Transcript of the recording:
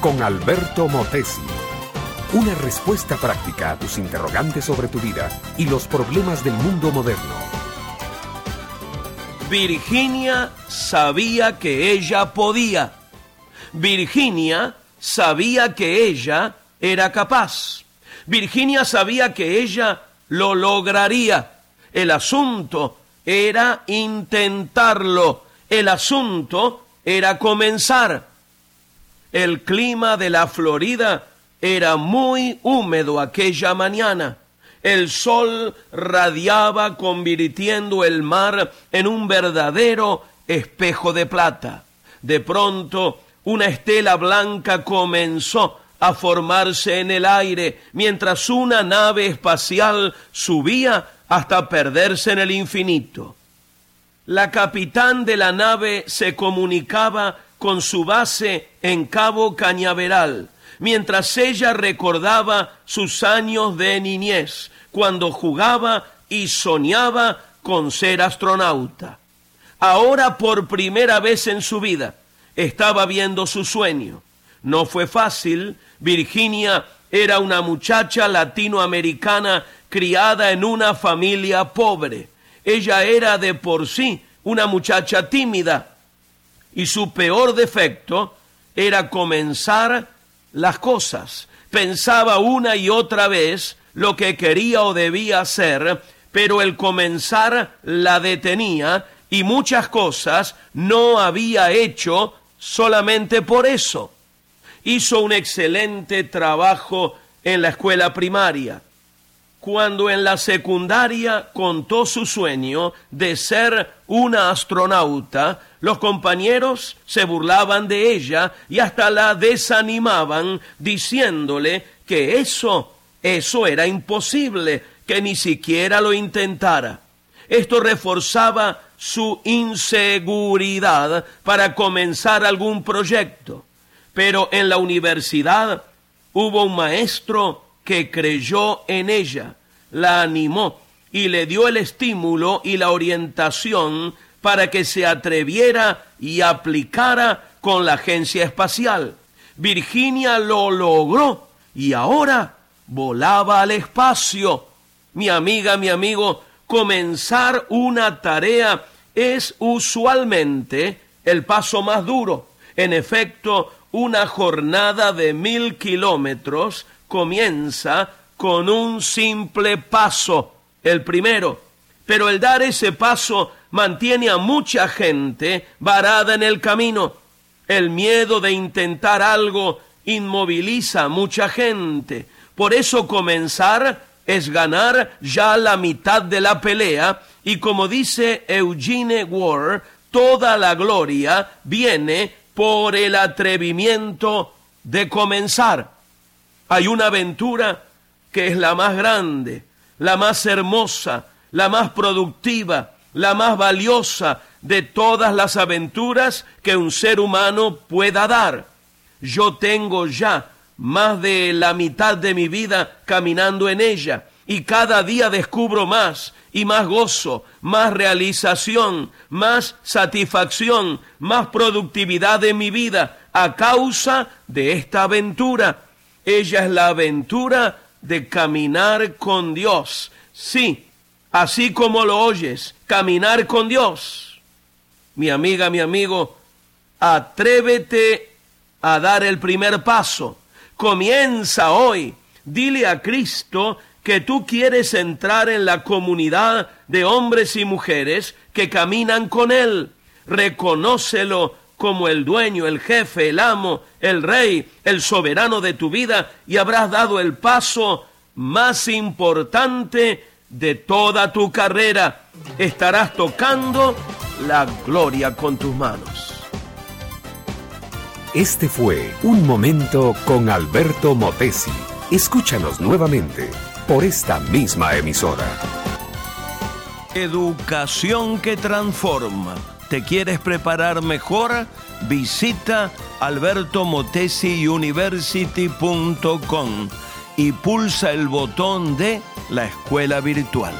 con Alberto Motesi. Una respuesta práctica a tus interrogantes sobre tu vida y los problemas del mundo moderno. Virginia sabía que ella podía. Virginia sabía que ella era capaz. Virginia sabía que ella lo lograría. El asunto era intentarlo. El asunto era comenzar. El clima de la Florida era muy húmedo aquella mañana. El sol radiaba convirtiendo el mar en un verdadero espejo de plata. De pronto, una estela blanca comenzó a formarse en el aire mientras una nave espacial subía hasta perderse en el infinito. La capitán de la nave se comunicaba con su base en Cabo Cañaveral, mientras ella recordaba sus años de niñez, cuando jugaba y soñaba con ser astronauta. Ahora por primera vez en su vida estaba viendo su sueño. No fue fácil. Virginia era una muchacha latinoamericana criada en una familia pobre. Ella era de por sí una muchacha tímida y su peor defecto era comenzar las cosas. Pensaba una y otra vez lo que quería o debía hacer, pero el comenzar la detenía y muchas cosas no había hecho solamente por eso. Hizo un excelente trabajo en la escuela primaria. Cuando en la secundaria contó su sueño de ser una astronauta, los compañeros se burlaban de ella y hasta la desanimaban diciéndole que eso, eso era imposible, que ni siquiera lo intentara. Esto reforzaba su inseguridad para comenzar algún proyecto. Pero en la universidad hubo un maestro que creyó en ella, la animó y le dio el estímulo y la orientación para que se atreviera y aplicara con la agencia espacial. Virginia lo logró y ahora volaba al espacio. Mi amiga, mi amigo, comenzar una tarea es usualmente el paso más duro. En efecto, una jornada de mil kilómetros comienza con un simple paso, el primero. Pero el dar ese paso mantiene a mucha gente varada en el camino. El miedo de intentar algo inmoviliza a mucha gente. Por eso comenzar es ganar ya la mitad de la pelea y como dice Eugene Ward, toda la gloria viene por el atrevimiento de comenzar. Hay una aventura que es la más grande, la más hermosa, la más productiva, la más valiosa de todas las aventuras que un ser humano pueda dar. Yo tengo ya más de la mitad de mi vida caminando en ella y cada día descubro más y más gozo, más realización, más satisfacción, más productividad en mi vida a causa de esta aventura. Ella es la aventura de caminar con Dios. Sí, así como lo oyes, caminar con Dios. Mi amiga, mi amigo, atrévete a dar el primer paso. Comienza hoy. Dile a Cristo que tú quieres entrar en la comunidad de hombres y mujeres que caminan con Él. Reconócelo como el dueño, el jefe, el amo, el rey, el soberano de tu vida y habrás dado el paso más importante de toda tu carrera. Estarás tocando la gloria con tus manos. Este fue Un Momento con Alberto Motesi. Escúchanos nuevamente por esta misma emisora. Educación que transforma ¿Te quieres preparar mejor? Visita albertomotesiuniversity.com y pulsa el botón de la escuela virtual.